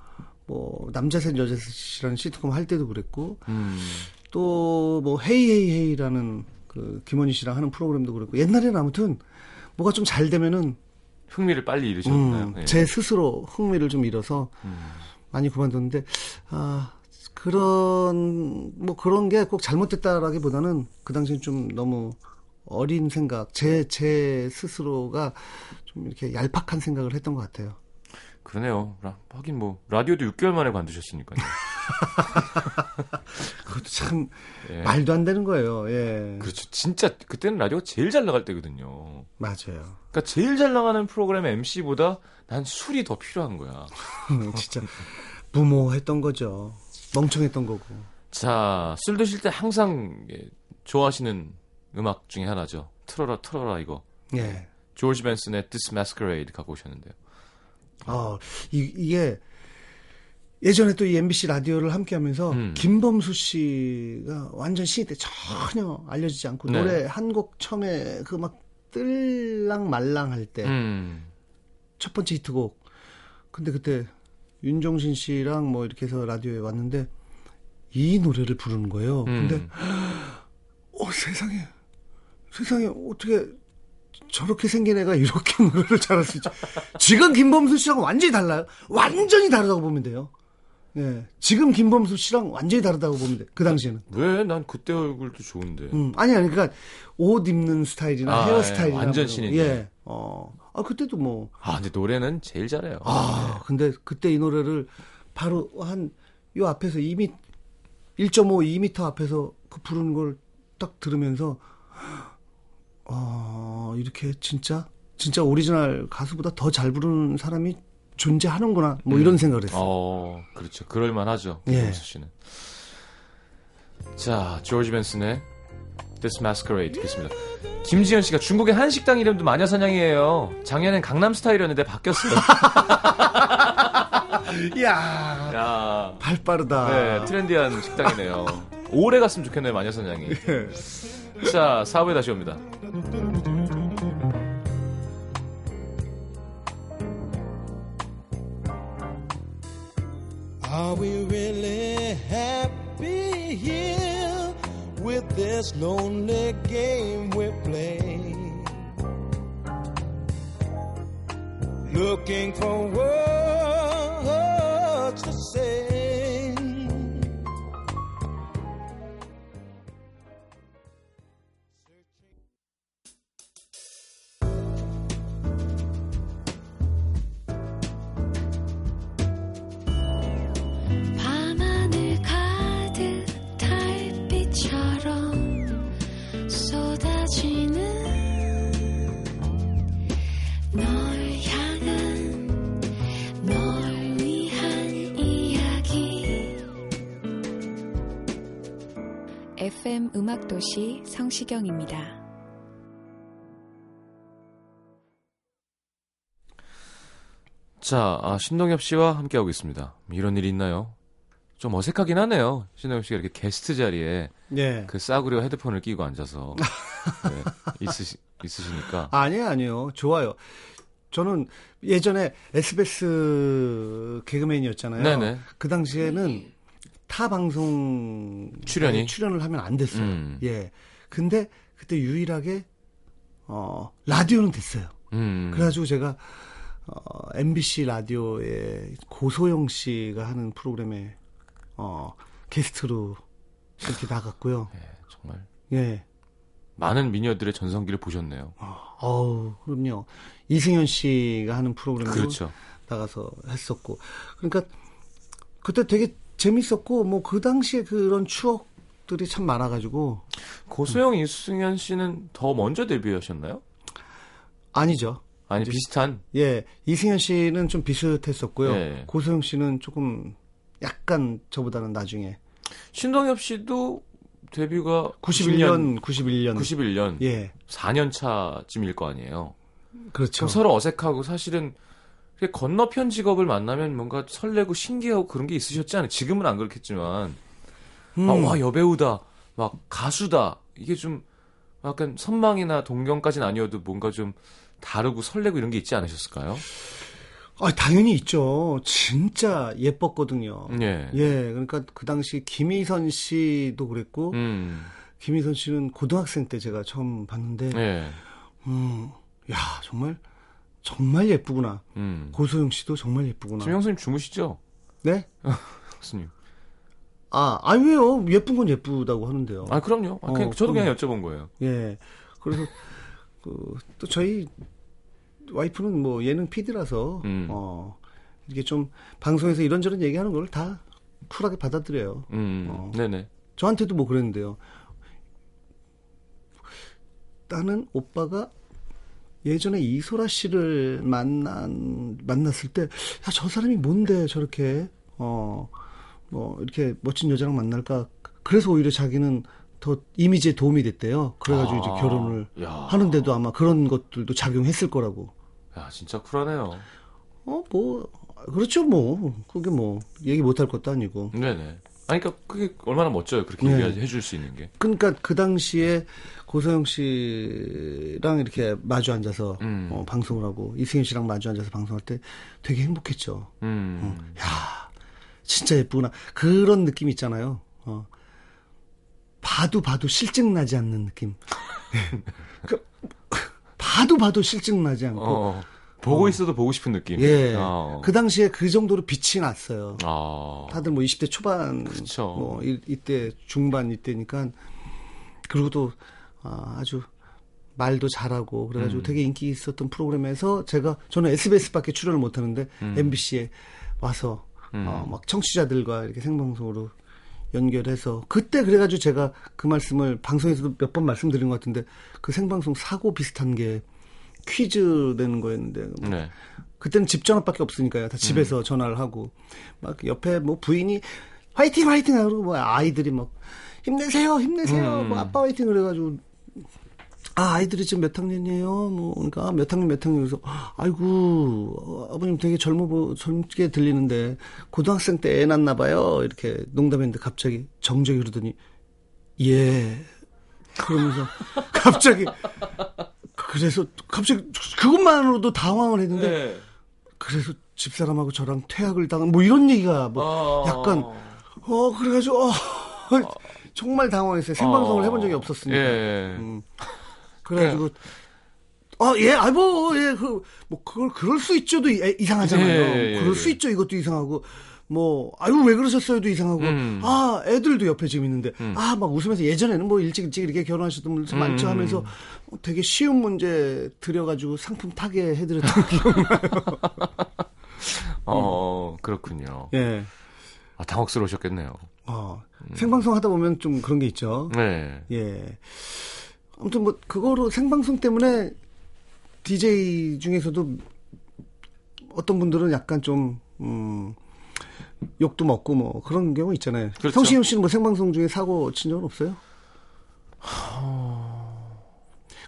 뭐 남자 셋 여자 셋이라는 시트콤 할 때도 그랬고 음. 또뭐 헤이 헤이 헤이라는 그 김원희 씨랑 하는 프로그램도 그랬고 옛날에는 아무튼 뭐가 좀 잘 되면은 흥미를 빨리 잃으셨나요? 음, 예. 제 스스로 흥미를 좀 잃어서 음. 많이 그만뒀는데 아 그런 뭐 그런 게 꼭 잘못됐다라기보다는 그 당시엔 좀 너무 어린 생각 제제 스스로가 좀 이렇게 얄팍한 생각을 했던 것 같아요. 그러네요. 라- 하긴 뭐 라디오도 6개월 만에 관두셨으니까요. 그것도 참 예. 말도 안 되는 거예요. 예. 그렇죠. 진짜 그때는 라디오가 제일 잘 나갈 때거든요. 맞아요. 그러니까 제일 잘 나가는 프로그램 MC보다 난 술이 더 필요한 거야. 진짜 무모했던 거죠. 멍청했던 거고. 자, 술 드실 때 항상 예, 좋아하시는 음악 중에 하나죠. 틀어라 틀어라 이거. 예. 조지 벤슨의 This Masquerade 갖고 오셨는데요. 어, 이, 이게 예전에 또 이 MBC 라디오를 함께 하면서 음. 김범수 씨가 완전 신이 때 전혀 알려지지 않고 네. 노래 한 곡 처음에 그 막 뜰랑 말랑 할 때첫 음. 번째 히트곡. 근데 그때 윤종신 씨랑 뭐 이렇게 해서 라디오에 왔는데 이 노래를 부르는 거예요. 근데 음. 어 세상에 세상에 어떻게 저렇게 생긴 애가 이렇게 노래를 잘할 수 있지 지금 김범수 씨랑 완전히 달라요 완전히 다르다고 보면 돼요 예 지금 김범수 씨랑 완전히 다르다고 보면 돼그 당시에는 왜? 난 그때 얼굴도 좋은데. 음 아니 아니 그러니까 옷 입는 스타일이나 아, 헤어스타일이나 예, 완전 뭐 이런 거. 신인데. 예 어 아 그때도 뭐 아, 근데 노래는 제일 잘해요. 아, 근데 그때 이 노래를 바로 한 요 앞에서 2미 1.5, 2m 앞에서 그 부르는 걸 딱 들으면서 아, 이렇게 진짜 진짜 오리지널 가수보다 더 잘 부르는 사람이 존재하는구나. 뭐 이런 생각을 했어요. 어, 그렇죠. 그럴 만 하죠. 예. 씨는. 자, 조지 벤슨의 This Masquerade 듣겠습니다. 김지현 씨가 중국의 한 식당 이름도 마녀사냥이에요. 작년엔 강남 스타일이었는데 바뀌었어요. 이야, 야, 발 빠르다. 네, 트렌디한 식당이네요. 오래 갔으면 좋겠네요, 마녀사냥이. 자, 4부에 다시 옵니다. Are we really happy here with this lonely game we play? Looking for words to say. FM 음악도시 성시경입니다. 자, 아, 신동엽 씨와 함께하고 있습니다. 이런 일이 있나요? 좀 어색하긴 하네요. 신동엽 씨가 이렇게 게스트 자리에 예. 그 싸구려 헤드폰을 끼고 앉아서 네, 있으시, 있으시니까. 아니에요, 아니에요. 좋아요. 저는 예전에 SBS 개그맨이었잖아요. 네네. 그 당시에는 타 방송 출연이? 출연을 하면 안 됐어요. 음. 예. 근데 그때 유일하게 어 라디오는 됐어요. 음. 그래가지고 제가 어 MBC 라디오에 고소영 씨가 하는 프로그램에 어 게스트로 이렇게 나갔고요. 네, 정말 예. 많은 미녀들의 전성기를 보셨네요. 어우, 그럼요. 이승현 씨가 하는 프로그램도 그렇죠. 나가서 했었고. 그러니까 그때 되게 재밌었고 뭐 그 당시에 그런 추억들이 참 많아가지고 고소영, 이승현 씨는 더 먼저 데뷔하셨나요? 아니죠. 아니 비슷한. 예, 이승현 씨는 좀 비슷했었고요. 예. 고소영 씨는 조금 약간 저보다는 나중에 신동엽 씨도 데뷔가 91년, 91년. 91년 예, 4년 차쯤일 거 아니에요. 그렇죠. 좀 서로 어색하고 사실은 건너편 직업을 만나면 뭔가 설레고 신기하고 그런 게 있으셨지 않아요? 지금은 안 그렇겠지만 음, 아, 와 여배우다, 막 가수다 이게 좀 약간 선망이나 동경까지는 아니어도 뭔가 좀 다르고 설레고 이런 게 있지 않으셨을까요? 아, 당연히 있죠. 진짜 예뻤거든요. 예. 예, 그러니까 그 당시 김희선 씨도 그랬고 음. 김희선 씨는 고등학생 때 제가 처음 봤는데, 예. 음, 야 정말 정말 예쁘구나. 음. 고소영 씨도 정말 예쁘구나. 김영수님 주무시죠? 네? 교수님. 아, 아 왜요? 예쁜 건 예쁘다고 하는데요. 아 그럼요. 아, 그냥 어, 저도 그럼. 그냥 여쭤본 거예요. 예. 그래서 그, 또 저희 와이프는 뭐 예능 PD라서 음. 어 이렇게 좀 방송에서 이런저런 얘기하는 걸 다 쿨하게 받아들여요. 음. 어. 네네. 저한테도 뭐 그랬는데요. 나는 오빠가 예전에 이소라 씨를 만난 만났을 때, 야 저 사람이 뭔데 저렇게 어 뭐 이렇게 멋진 여자랑 만날까? 그래서 오히려 자기는 더 이미지에 도움이 됐대요. 그래가지고 아, 이제 결혼을 야. 하는데도 아마 그런 것들도 작용했을 거라고. 야 진짜 쿨하네요. 어 뭐 그렇죠 뭐 그게 뭐 얘기 못할 것도 아니고. 네네. 아니 그러니까 그게 얼마나 멋져요. 그렇게 네. 얘기해 줄 수 있는 게. 그러니까 그 당시에 고소영 씨랑 이렇게 마주 앉아서 음. 어, 방송을 하고 이승현 씨랑 마주 앉아서 방송할 때 되게 행복했죠. 음. 야, 진짜 예쁘구나. 그런 느낌 있잖아요. 어. 봐도 봐도 실증 나지 않는 느낌. 그, 봐도 봐도 실증 나지 않고. 어. 보고 있어도 보고 싶은 느낌. 예. 아. 그 당시에 그 정도로 빛이 났어요. 아. 다들 뭐 20대 초반, 그쵸. 뭐 이, 이때 중반 이때니까 그리고 또 아, 아주 말도 잘하고 그래가지고 음. 되게 인기 있었던 프로그램에서 제가 저는 SBS밖에 출연을 못하는데 음. MBC에 와서 음. 어, 막 청취자들과 이렇게 생방송으로 연결해서 그때 그래가지고 제가 그 말씀을 방송에서도 몇 번 말씀드린 것 같은데 그 생방송 사고 비슷한 게 퀴즈 내는 거였는데 네. 그때는 집 전화밖에 없으니까요. 다 집에서 전화를 하고 막 옆에 뭐 부인이 화이팅 화이팅 하고 뭐 아이들이 막 힘내세요 힘내세요 음. 뭐 아빠 화이팅 그래가지고 아 아이들이 지금 몇 학년이에요 뭐 그러니까 아, 몇 학년 몇 학년 그래서 아이고 어, 아버님 되게 젊어 보 젊게 들리는데 고등학생 때 애 낳나 봐요 이렇게 농담했는데 갑자기 정적이 그러더니 예 그러면서 갑자기 그래서 갑자기 그것만으로도 당황을 했는데 네. 그래서 집사람하고 저랑 퇴학을 당한 뭐 이런 얘기가 뭐 어. 약간 어 그래가지고 어, 정말 당황했어요 생방송을 어. 해본 적이 없었으니까 예. 음. 그래가지고 어 예 아 뭐 예 그 뭐 그걸 그럴 수 있죠도 이- 이상하잖아요 예, 예, 그럴 예. 수 있죠 이것도 이상하고 뭐 아유 왜 그러셨어요도 이상하고 음. 아 애들도 옆에 지금 있는데 음. 아 막 웃으면서 예전에는 뭐 일찍 일찍 이렇게 결혼하셨던 분들 참 많죠 음. 하면서 되게 쉬운 문제 드려가지고 상품 타게 해드렸던 기억 어, 그렇군요. 예. 아, 당혹스러우셨겠네요. 어, 생방송 하다 보면 좀 그런 게 있죠. 네. 예. 아무튼 뭐 그거로 생방송 때문에 DJ 중에서도 어떤 분들은 약간 좀 음, 욕도 먹고 뭐 그런 경우 있잖아요. 그렇죠. 성시경 씨는 뭐 생방송 중에 사고 친 적은 없어요?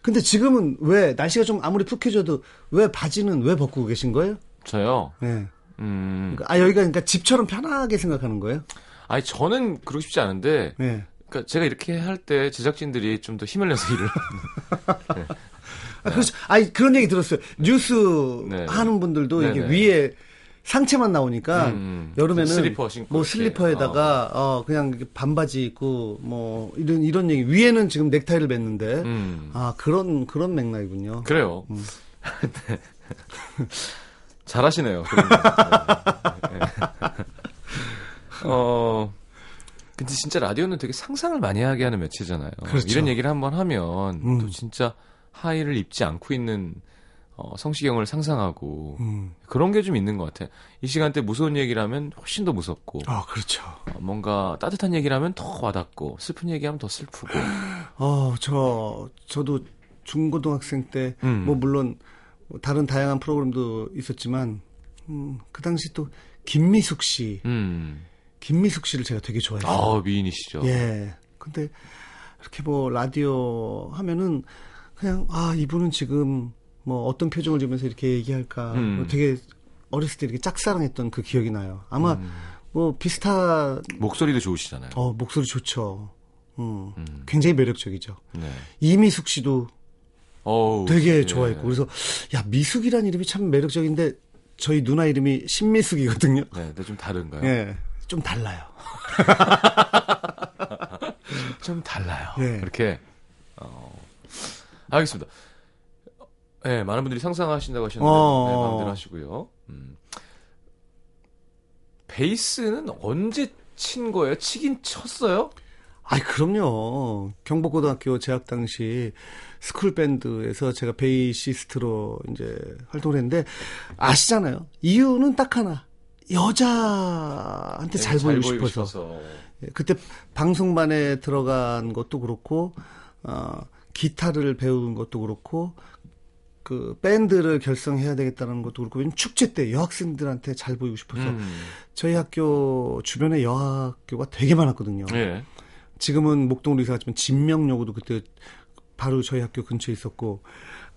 근데 지금은 왜 날씨가 좀 아무리 푹해져도 왜 바지는 왜 벗고 계신 거예요? 저요. 네. 음. 그러니까 아 여기가 그러니까 집처럼 편하게 생각하는 거예요? 아니 저는 그러고 싶지 않은데 네. 그러니까 제가 이렇게 할 때 제작진들이 좀 더 힘을 내서 일을 아, 그렇죠. 아니 그런 얘기 들었어요. 뉴스 네. 하는 분들도 이게 네네. 위에 상체만 나오니까 음, 여름에는 슬리퍼 신고 뭐. 슬리퍼에다가 어. 그냥 이렇게 반바지 입고 뭐 이런 이런 얘기 위에는 지금 넥타이를 맸는데 음. 아 그런 그런 맥락이군요. 그래요. 음. 네. 잘하시네요. 그런 거. 네. 네. 어, 근데 진짜 라디오는 되게 상상을 많이 하게 하는 매체잖아요. 그렇죠. 이런 얘기를 한번 하면 음. 또 진짜 하의를 입지 않고 있는 어, 성시경을 상상하고 음. 그런 게 좀 있는 것 같아요. 이 시간대 무서운 얘기를 하면 훨씬 더 무섭고 아 그렇죠. 어, 뭔가 따뜻한 얘기를 하면 더 와닿고 슬픈 얘기하면 더 슬프고 어저 저도 중고등학생 때뭐 음. 물론 뭐 다른 다양한 프로그램도 있었지만 음, 그 당시 또 김미숙 씨 음. 김미숙 씨를 제가 되게 좋아했어요. 아 미인이시죠. 예. 근데 이렇게 뭐 라디오 하면은 그냥 아 이분은 지금 뭐 어떤 표정을 지으면서 이렇게 얘기할까 음. 뭐 되게 어렸을 때 이렇게 짝사랑했던 그 기억이 나요. 아마 음. 뭐 비슷한 목소리도 좋으시잖아요. 어 목소리 좋죠. 음. 음. 굉장히 매력적이죠. 네. 이미숙 씨도 어우, 되게 예. 좋아했고 그래서 야 미숙이란 이름이 참 매력적인데 저희 누나 이름이 신미숙이거든요. 네, 근데 좀 다른가요? 예. 좀 달라요. 좀 달라요. 네. 이렇게 어, 알겠습니다. 네, 많은 분들이 상상하신다고 하셨는데 어. 네, 마음대로 하시고요. 음. 베이스는 언제 친 거예요? 치긴 쳤어요? 아이 그럼요. 경복고등학교 재학 당시 school band에서 제가 베이시스트로 이제 활동을 했는데 아시잖아요. 이유는 딱 하나. 여자한테 네, 잘 보이고 싶어서. 예, 그때 방송반에 들어간 것도 그렇고 어 기타를 배우는 것도 그렇고 그 밴드를 결성해야 되겠다는 것도 그렇고 축제 때 여학생들한테 잘 보이고 싶어서 음. 저희 학교 주변에 여학교가 되게 많았거든요. 예. 지금은 목동으로 이사 갔지만 진명여고도 그때 바로 저희 학교 근처에 있었고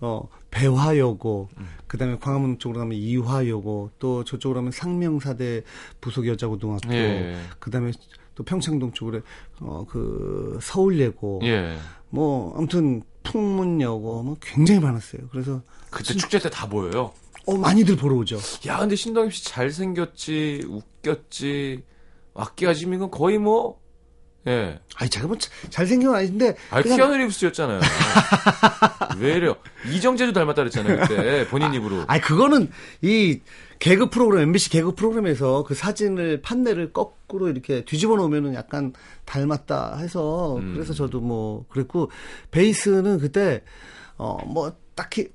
어 배화여고 그다음에 광화문 쪽으로 가면 이화여고 또 저쪽으로 가면 상명사대 부속 여자고등학교 예. 그다음에 또 평창동 쪽으로 어 그 서울예고 예. 뭐 아무튼 풍문여고 뭐 굉장히 많았어요. 그래서 그때 축제 때다 보여요. 어 많이들 보러 오죠. 야, 근데 신동엽 씨 잘생겼지, 웃겼지, 악기가 지면 이건 거의 뭐, 예. 아니 제가 뭐 자- 잘생긴 건 아닌데 아, 그냥 키아누 리브스였잖아요. 왜 이래요? 이정재도 닮았다 그랬잖아요, 그때. 본인 입으로. 아니 그거는 이 개그 프로그램 MBC 개그 프로그램에서 그 사진을 판넬을 거꾸로 이렇게 뒤집어 놓으면은 약간 닮았다 해서 음. 그래서 저도 뭐 그랬고 베이스는 그때 어 뭐 딱히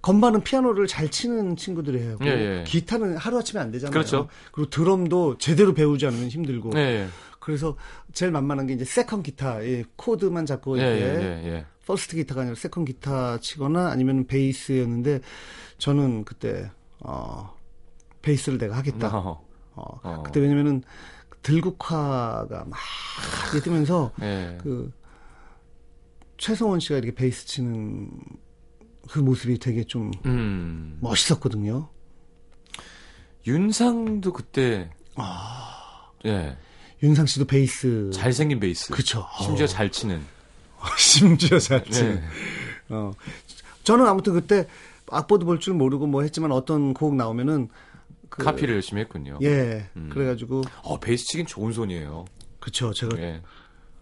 건반은 피아노를 잘 치는 친구들이에요. 예, 예. 기타는 하루 아침에 안 되잖아요. 그렇죠. 그리고 드럼도 제대로 배우지 않으면 힘들고. 예, 그래서 제일 만만한 게 이제 second 기타, 이 코드만 잡고 예, 이렇게 예, 예, 예. first 기타가 아니라 second 기타 치거나 아니면 베이스였는데 저는 그때 어 베이스를 내가 하겠다. 어, 어, 어. 그때 왜냐면은 들국화가 막 뜨면서 예. 그 최성원 씨가 이렇게 베이스 치는 그 모습이 되게 좀 음. 멋있었거든요. 윤상도 그때, 아. 예. 윤상 씨도 베이스 잘생긴 베이스. 그쵸. 심지어 어. 잘 치는. 심지어 잘 치는. 네. 어. 저는 아무튼 그때 악보도 볼 줄 모르고 뭐 했지만 어떤 곡 나오면은 그 카피를 열심히 했군요. 예. 음. 그래가지고 어, 베이스 치긴 좋은 손이에요. 그쵸. 제가 예.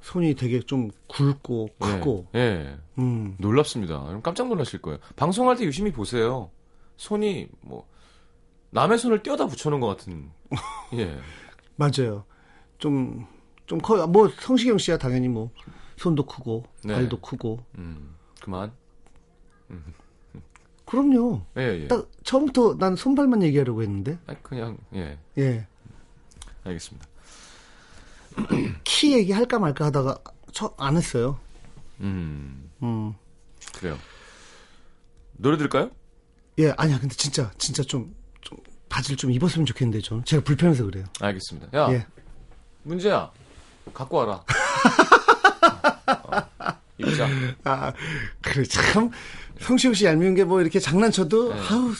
손이 되게 좀 굵고 크고. 예. 예. 음. 놀랍습니다. 깜짝 놀라실 거예요. 방송할 때 유심히 보세요. 손이 뭐 남의 손을 떼어다 붙여놓은 것 같은. 예. 맞아요. 좀, 좀 커요. 뭐, 성시경 씨야 당연히 뭐, 손도 크고, 네. 발도 크고. 음. 그만. 그럼요. 예, 예. 딱, 처음부터 난 손발만 얘기하려고 했는데. 아, 그냥 예. 예. 알겠습니다. 키 얘기할까 말까 하다가, 저, 안 했어요. 음. 음. 그래요. 노래 들을까요? 예, 아니야. 근데 진짜, 진짜 좀, 좀, 바지를 좀 입었으면 좋겠는데, 저는. 제가 불편해서 그래요. 알겠습니다. 야, 예. 문제야. 갖고 와라. 어. 입자. 아, 그래, 참. 성시경 씨 얄미운 게 뭐 이렇게 장난쳐도, 네. 아우,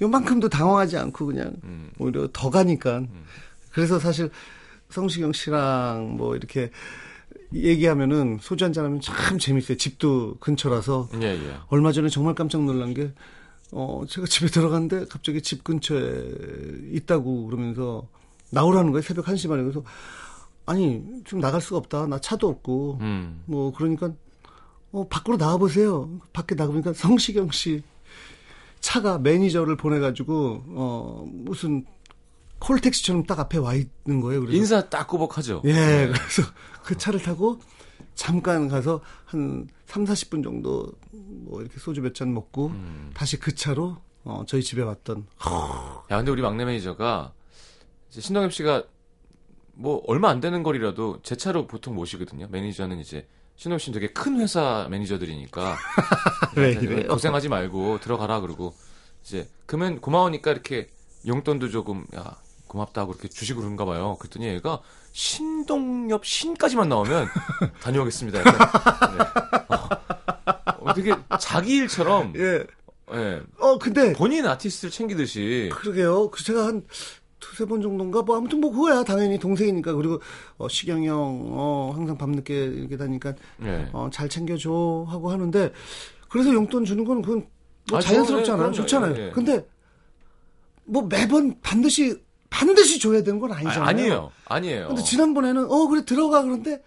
요만큼도 당황하지 않고 그냥, 음. 오히려 더 가니까. 그래서 사실 성시경 씨랑 뭐 이렇게 얘기하면은 소주 한잔 하면 참 재밌어요. 집도 근처라서. 예, 예. 얼마 전에 정말 깜짝 놀란 게, 어, 제가 집에 들어갔는데 갑자기 집 근처에 있다고 그러면서 나오라는 거예요. 새벽 1시 반에. 그래서, 아니, 지금 나갈 수가 없다. 나 차도 없고. 음. 뭐, 그러니까, 어, 밖으로 나와 보세요. 밖에 나가보니까 성시경 씨 차가 매니저를 보내가지고, 어, 무슨 콜택시처럼 딱 앞에 와 있는 거예요. 그래서 인사 딱 꼬박하죠. 예, 네. 그래서 그 차를 타고 잠깐 가서 한 3, 40분 정도 뭐 이렇게 소주 몇 잔 먹고 음. 다시 그 차로 어, 저희 집에 왔던. 야, 근데 우리 막내 매니저가 신동엽 씨가 뭐 얼마 안 되는 거리라도 제 차로 보통 모시거든요. 매니저는 이제 신동엽 씨는 되게 큰 회사 매니저들이니까 왜 네, 이래요? 고생하지 말고 들어가라 그러고 이제 그러면 고마우니까 이렇게 용돈도 조금 야 고맙다고 이렇게 주시고 그런가 봐요. 그랬더니 얘가 신동엽 신까지만 나오면 다녀오겠습니다. 약간, 네. 어, 어, 되게 자기 일처럼 예. 예, 어, 근데 본인 아티스트를 챙기듯이 그러게요. 그 제가 한 두세 번 정도인가 뭐 아무튼 뭐 그거야 당연히 동생이니까 그리고 어, 시경이 형 어, 항상 밤늦게 이렇게 다니까 예. 어, 잘 챙겨줘 하고 하는데 그래서 용돈 주는 건 그건 뭐 아, 자연스럽잖아요. 좋잖아요. 예, 예. 근데 뭐 매번 반드시 반드시 줘야 되는 건 아니잖아요. 아, 아니에요. 아니에요. 근데 지난번에는 어 그래 들어가 그런데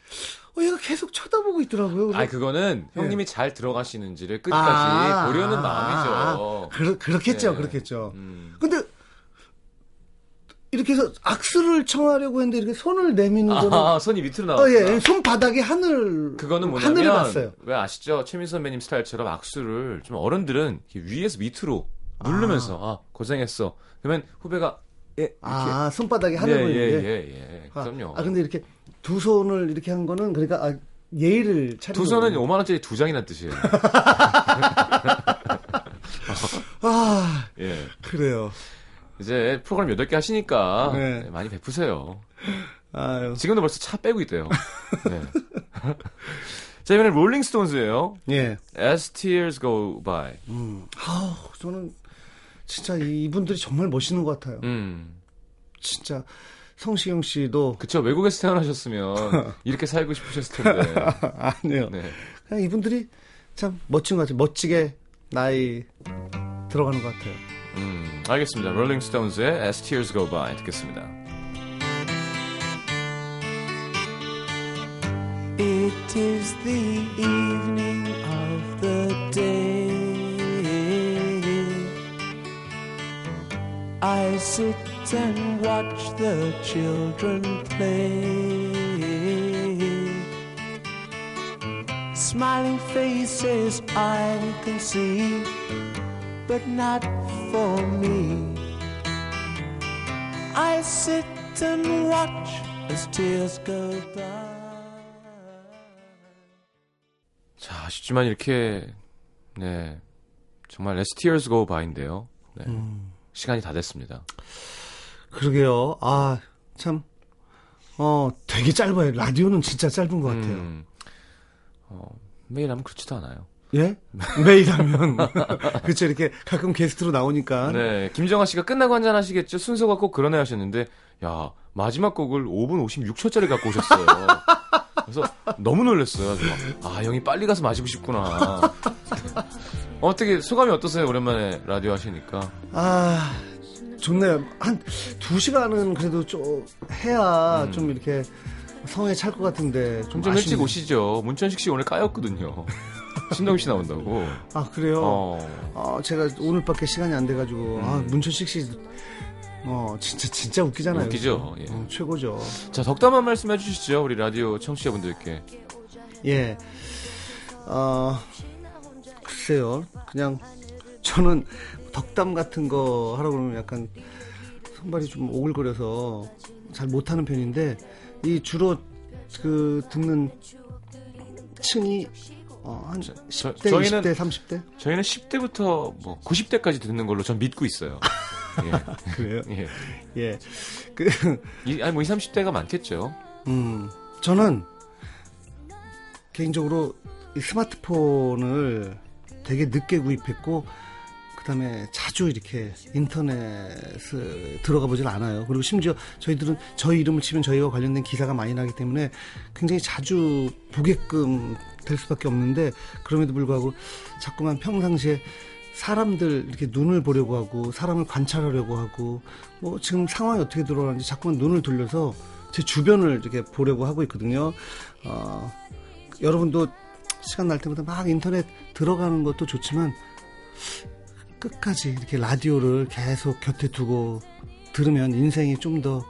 어 얘가 계속 쳐다보고 있더라고요. 아니 그거는 예. 형님이 잘 들어가시는지를 끝까지 아, 보려는 아, 마음이죠. 아, 그러, 그렇겠죠, 네. 그렇겠죠. 음. 근데 이렇게 해서 악수를 청하려고 했는데 이렇게 손을 내미는 거는 아, 손이 밑으로 어, 나왔구나. 예, 손바닥에 하늘 그거는 뭐냐면 봤어요. 왜 아시죠? 최민 선배님 스타일처럼 악수를 좀 어른들은 위에서 밑으로 누르면서 아, 고생했어. 그러면 후배가 예 이렇게 아 손바닥에 예, 하늘을 예, 이렇게. 예, 예. 아, 그럼요. 아 근데 이렇게 두 손을 이렇게 한 거는 그러니까 아, 예의를 차리는 두 손은 거군요. 5만 원짜리 두 장이나 뜻이에요. 아 예. 그래요. 이제 프로그램 8개 하시니까 네. 많이 베푸세요. 아유 지금도 벌써 차 빼고 있대요. 네. 자, 이번엔 롤링스톤즈예요. 예. As Tears Go By. 음. 아우 저는 진짜 이- 이분들이 정말 멋있는 것 같아요. 음. 진짜 성시경 씨도 그쵸. 외국에서 태어나셨으면 이렇게 살고 싶으셨을 텐데. 아니요. 네. 그냥 이분들이 참 멋진 것 같아요. 멋지게 나이 들어가는 것 같아요. 음, 알겠습니다. 롤링스톤즈의 As Tears Go By 듣겠습니다. It is the evening of the day. I sit and watch the children play. Smiling faces I can see, but not for me. I sit and watch as tears go by. 자, 아쉽지만 이렇게, 네. 정말 As Tears Go By인데요. 네. 시간이 다 됐습니다. 그러게요. 아, 참, 어, 되게 짧아요. 라디오는 진짜 짧은 것 같아요. 음, 어, 매일 하면 그렇지도 않아요. 예? 매일 하면. 그쵸, 이렇게 가끔 게스트로 나오니까. 네, 김정아 씨가 끝나고 한잔 하시겠죠? 순서가 꼭 그러네 하셨는데, 야, 마지막 곡을 5분 56초짜리 갖고 오셨어요. 그래서 너무 놀랐어요. 아, 형이 빨리 가서 마시고 싶구나. 어떻게, 소감이 어떠세요? 오랜만에 라디오 하시니까. 아, 좋네요. 한두 시간은 그래도 좀 해야 좀 이렇게 성에 찰 것 같은데. 좀, 좀, 좀 일찍. 오시죠. 문천식 씨 오늘 까였거든요. 신동희 씨 나온다고. 아, 그래요? 어. 아, 제가 오늘밖에 시간이 안 돼가지고. 아, 음. 문천식 씨. 어, 진짜, 진짜 웃기잖아요. 웃기죠. 예. 어, 최고죠. 자, 덕담 한 말씀 해주시죠. 우리 라디오 청취자분들께. 예. 어, 글쎄요. 그냥 저는 덕담 같은 거 하라고 그러면 약간 손발이 좀 오글거려서 잘 못하는 편인데 이 주로 그 듣는 층이 어, 한 저- 10대, 저 희는- 20대, 30대? 저희는 10대부터 뭐 90대까지 듣는 걸로 전 믿고 있어요. 그래요? 예. 예. 예. 그, 이, 아니 뭐 20, 30대가 많겠죠. 음, 저는 개인적으로 이 스마트폰을 되게 늦게 구입했고 그 다음에 자주 이렇게 인터넷을 들어가 보질 않아요. 그리고 심지어 저희들은 저희 이름을 치면 저희와 관련된 기사가 많이 나기 때문에 굉장히 자주 보게끔 될 수밖에 없는데 그럼에도 불구하고 자꾸만 평상시에 사람들 이렇게 눈을 보려고 하고 사람을 관찰하려고 하고 뭐 지금 상황이 어떻게 돌아가는지 자꾸만 눈을 돌려서 제 주변을 이렇게 보려고 하고 있거든요. 어, 여러분도 시간 날 때마다 막 인터넷 들어가는 것도 좋지만 끝까지 이렇게 라디오를 계속 곁에 두고 들으면 인생이 좀 더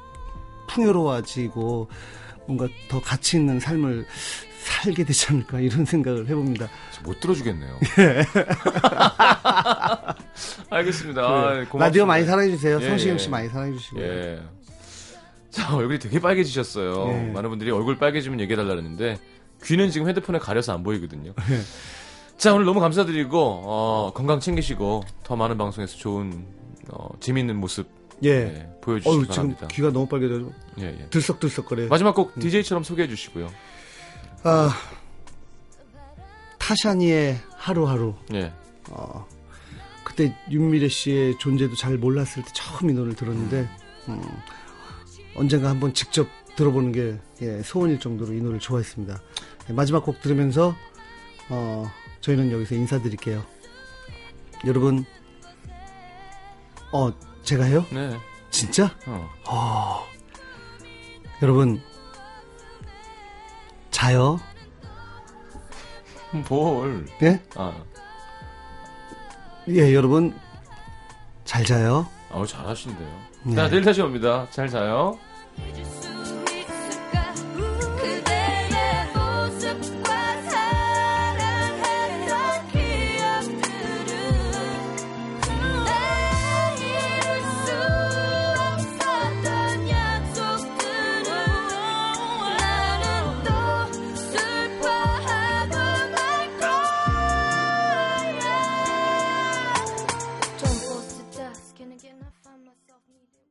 풍요로워지고 뭔가 더 가치 있는 삶을 살게 되지 않을까 이런 생각을 해봅니다. 저못 들어주겠네요. 알겠습니다. 아, 고맙습니다. 네. 라디오 많이 사랑해주세요. 예, 성시경 예. 씨 많이 사랑해주시고요. 예. 자, 얼굴이 되게 빨개지셨어요. 예. 많은 분들이 얼굴 빨개지면 얘기해달라 그랬는데, 귀는 지금 핸드폰에 가려서 안 보이거든요. 예. 자, 오늘 너무 감사드리고, 어, 건강 챙기시고, 더 많은 방송에서 좋은, 어, 재미있는 모습, 예. 예, 보여주시기 어우, 지금 바랍니다. 귀가 너무 빨개져서 예, 예. 들썩들썩거려요. 마지막 곡 DJ처럼 소개해 주시고요. 아, 타샤니의 하루하루. 예. 어, 그때 윤미래 씨의 존재도 잘 몰랐을 때 처음 이 노래를 들었는데, 음, 언젠가 한번 직접 들어보는 게 예, 소원일 정도로 이 노래를 좋아했습니다. 예, 마지막 곡 들으면서 어, 저희는 여기서 인사드릴게요. 여러분, 어, 제가 해요? 네. 진짜? 어. 여러분, 자요? 뭘. 예? 아, 예, 여러분, 잘 자요? 아우, 잘하신대요. 네. 자, 내일 다시 옵니다. 잘 자요.